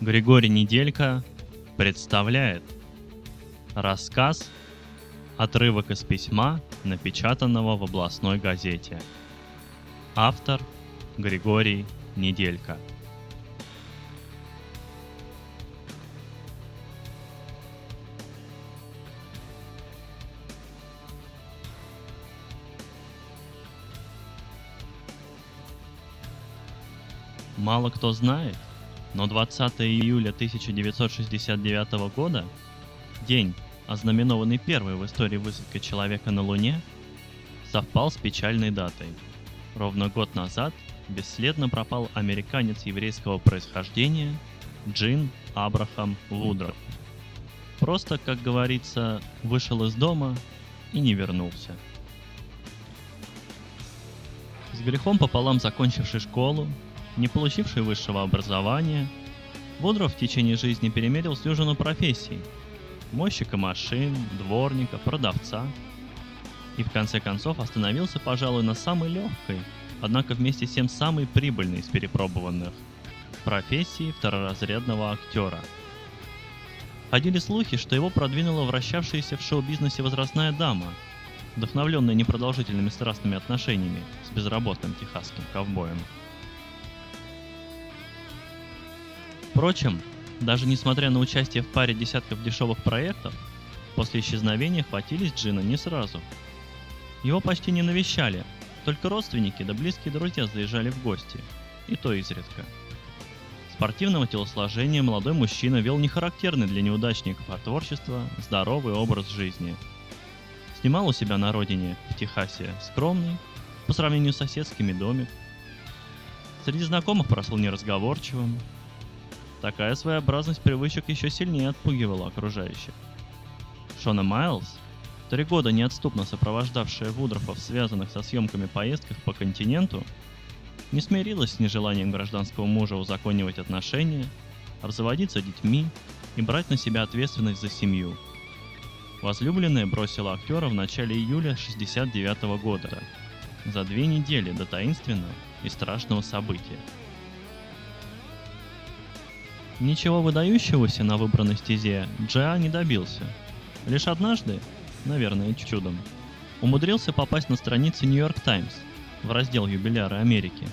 Григорий Неделька представляет рассказ «Отрывок из письма, напечатанного в областной газете». Автор Григорий Неделька. Мало кто знает, но 20 июля 1969 года, день, ознаменованный первой в истории высадкой человека на Луне, совпал с печальной датой. Ровно год назад бесследно пропал американец еврейского происхождения Джин Абрахам Вудров. Просто, как говорится, вышел из дома и не вернулся. С грехом пополам закончивший школу, не получивший высшего образования, Вудров в течение жизни перемерил дюжину профессий – мойщика машин, дворника, продавца. И в конце концов остановился, пожалуй, на самой легкой, однако вместе с тем самой прибыльной из перепробованных – профессии второразрядного актера. Ходили слухи, что его продвинула вращавшаяся в шоу-бизнесе возрастная дама, вдохновленная непродолжительными страстными отношениями с безработным техасским ковбоем – Впрочем, даже несмотря на участие в паре десятков дешевых проектов, после исчезновения хватились Джина не сразу. Его почти не навещали, только родственники да близкие друзья заезжали в гости, и то изредка. Спортивного телосложения молодой мужчина вел нехарактерный для неудачников от творчества здоровый образ жизни. Снимал у себя на родине, в Техасе, скромный, по сравнению с соседскими домик. Среди знакомых прошел неразговорчивым, Такая своеобразность привычек еще сильнее отпугивала окружающих. Шона Майлз, три года неотступно сопровождавшая Вудрофа в связанных со съемками поездках по континенту, не смирилась с нежеланием гражданского мужа узаконивать отношения, разводиться детьми и брать на себя ответственность за семью. Возлюбленная бросила актера в начале июля 69 года, за две недели до таинственного и страшного события – Ничего выдающегося на выбранной стезе Джа не добился. Лишь однажды, наверное, чудом, умудрился попасть на страницы Нью-Йорк Таймс в раздел юбиляры Америки.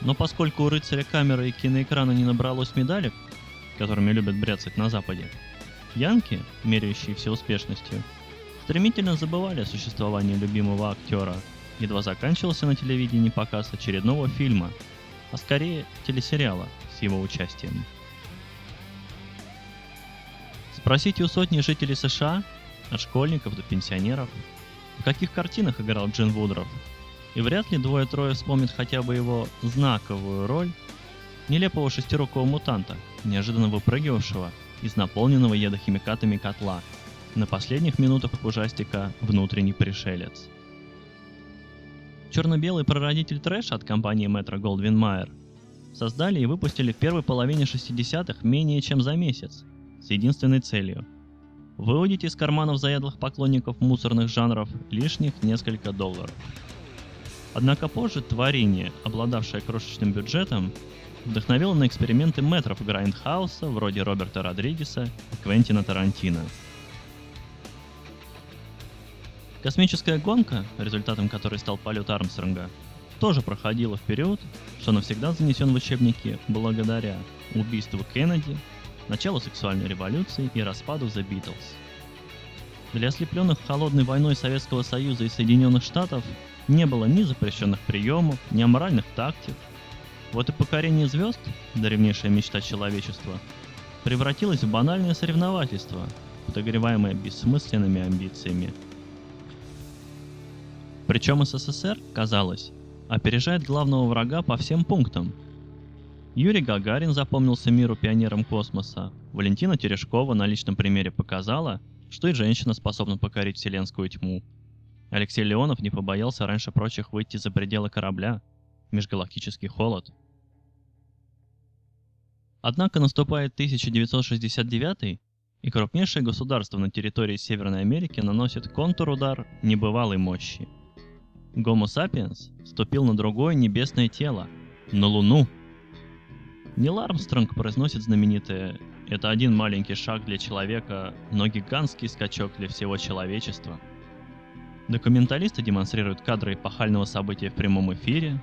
Но поскольку у рыцаря камеры и киноэкрана не набралось медалек, которыми любят бряцать на Западе, янки, меряющие успешностью, стремительно забывали о существовании любимого актера, едва заканчивался на телевидении показ очередного фильма, а скорее телесериала – с его участием. Спросите у сотни жителей США, от школьников до пенсионеров, в каких картинах играл Джин Вудров, и вряд ли двое-трое вспомнят хотя бы его знаковую роль нелепого шестирукого мутанта, неожиданно выпрыгивавшего из наполненного ядохимикатами котла, на последних минутах ужастика «Внутренний пришелец». Черно-белый прародитель трэша от компании Metro Goldwyn Mayer – создали и выпустили в первой половине 60-х менее чем за месяц, с единственной целью – выудить из карманов заядлых поклонников мусорных жанров лишних несколько долларов. Однако позже творение, обладавшее крошечным бюджетом, вдохновило на эксперименты метров Grindhouse а вроде Роберта Родригеса и Квентина Тарантино. Космическая гонка, результатом которой стал полет Армстронга, тоже проходила в период, что навсегда занесен в учебники благодаря убийству Кеннеди, началу сексуальной революции и распаду The Beatles. Для ослепленных холодной войной Советского Союза и Соединенных Штатов не было ни запрещенных приемов, ни аморальных тактик. Вот и покорение звезд, древнейшая мечта человечества, превратилось в банальное соревновательство, подогреваемое бессмысленными амбициями. Причем СССР, казалось, опережает главного врага по всем пунктам. Юрий Гагарин запомнился миру пионером космоса. Валентина Терешкова на личном примере показала, что и женщина способна покорить вселенскую тьму. Алексей Леонов не побоялся раньше прочих выйти за пределы корабля. Межгалактический холод. Однако наступает 1969 и крупнейшее государство на территории Северной Америки наносит контур-удар небывалой мощи – Гомо сапиенс ступил на другое небесное тело, на Луну. Нил Армстронг произносит знаменитое «Это один маленький шаг для человека, но гигантский скачок для всего человечества». Документалисты демонстрируют кадры эпохального события в прямом эфире.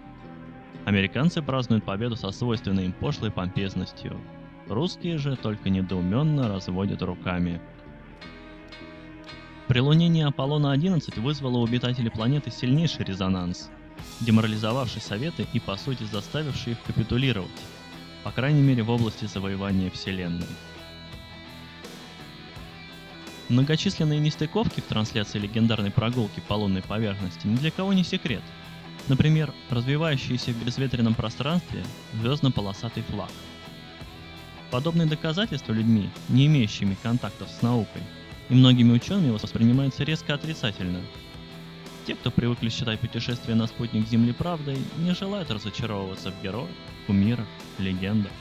Американцы празднуют победу со свойственной им пошлой помпезностью. Русские же только недоуменно разводят руками. Прилунение Аполлона-11 вызвало у обитателей планеты сильнейший резонанс, деморализовавший Советы и по сути заставивший их капитулировать, по крайней мере в области завоевания Вселенной. Многочисленные нестыковки в трансляции легендарной прогулки по лунной поверхности ни для кого не секрет. Например, развивающийся в безветренном пространстве звездно-полосатый флаг. Подобные доказательства людьми, не имеющими контактов с наукой, и многими учеными воспринимаются резко отрицательно. Те, кто привыкли считать путешествие на спутник Земли правдой, не желают разочаровываться в героях, кумирах, легендах.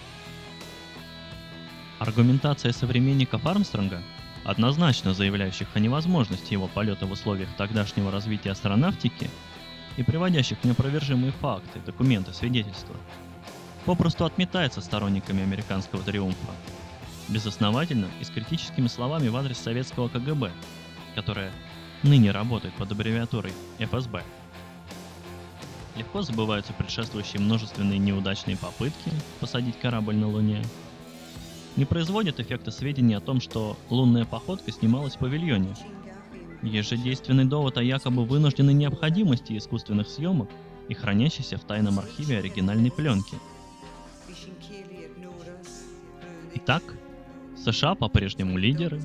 Аргументация современников Армстронга однозначно заявляющих о невозможности его полета в условиях тогдашнего развития астронавтики и приводящих неопровержимые факты, документы, свидетельства, попросту отметается сторонниками американского триумфа, безосновательно и с критическими словами в адрес советского КГБ, которое ныне работает под аббревиатурой ФСБ. Легко забываются предшествующие множественные неудачные попытки посадить корабль на Луне – не производит эффекта сведения о том, что лунная походка снималась в павильоне. Есть же действенный довод о якобы вынужденной необходимости искусственных съемок и хранящейся в тайном архиве оригинальной пленки. Итак, США по-прежнему лидеры,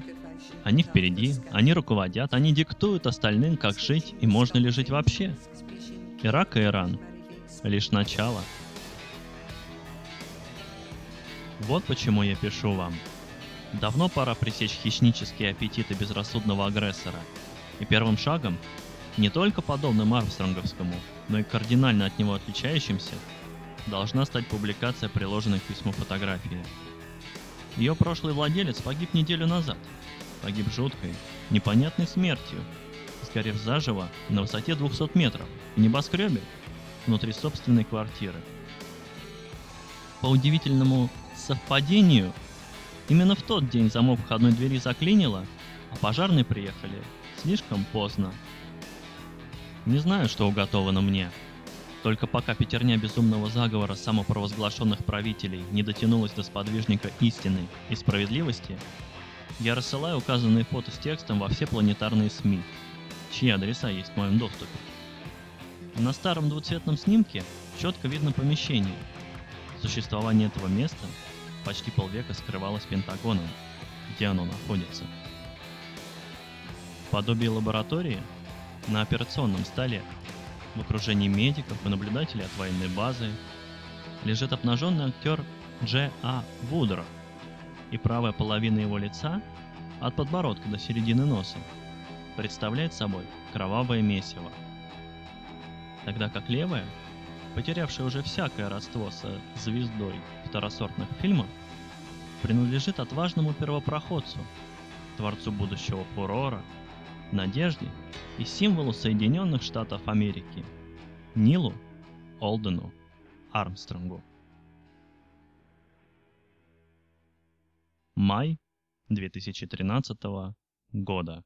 они впереди, они руководят, они диктуют остальным, как жить и можно ли жить вообще. Ирак и Иран – лишь начало – вот почему я пишу вам. Давно пора пресечь хищнические аппетиты безрассудного агрессора. И первым шагом, не только подобным Армстронговскому, но и кардинально от него отличающимся, должна стать публикация приложенной к письму фотографии. Ее прошлый владелец погиб неделю назад. Погиб жуткой, непонятной смертью, сгорев заживо на высоте 200 метров в небоскребе внутри собственной квартиры. По удивительному совпадению, именно в тот день замок входной двери заклинило, а пожарные приехали слишком поздно. Не знаю, что уготовано мне. Только пока пятерня безумного заговора самопровозглашенных правителей не дотянулась до сподвижника истины и справедливости, я рассылаю указанные фото с текстом во все планетарные СМИ, чьи адреса есть в моем доступе. На старом двуцветном снимке четко видно помещение. Существование этого места почти полвека скрывалось Пентагоном, где оно находится. В подобии лаборатории на операционном столе в окружении медиков и наблюдателей от военной базы лежит обнаженный актер Дж. А. Вудро, и правая половина его лица, от подбородка до середины носа, представляет собой кровавое месиво, тогда как левая потерявший уже всякое родство со звездой второсортных фильмов, принадлежит отважному первопроходцу, творцу будущего фурора, надежде и символу Соединенных Штатов Америки, Нилу Олдену Армстронгу. Май 2013 года.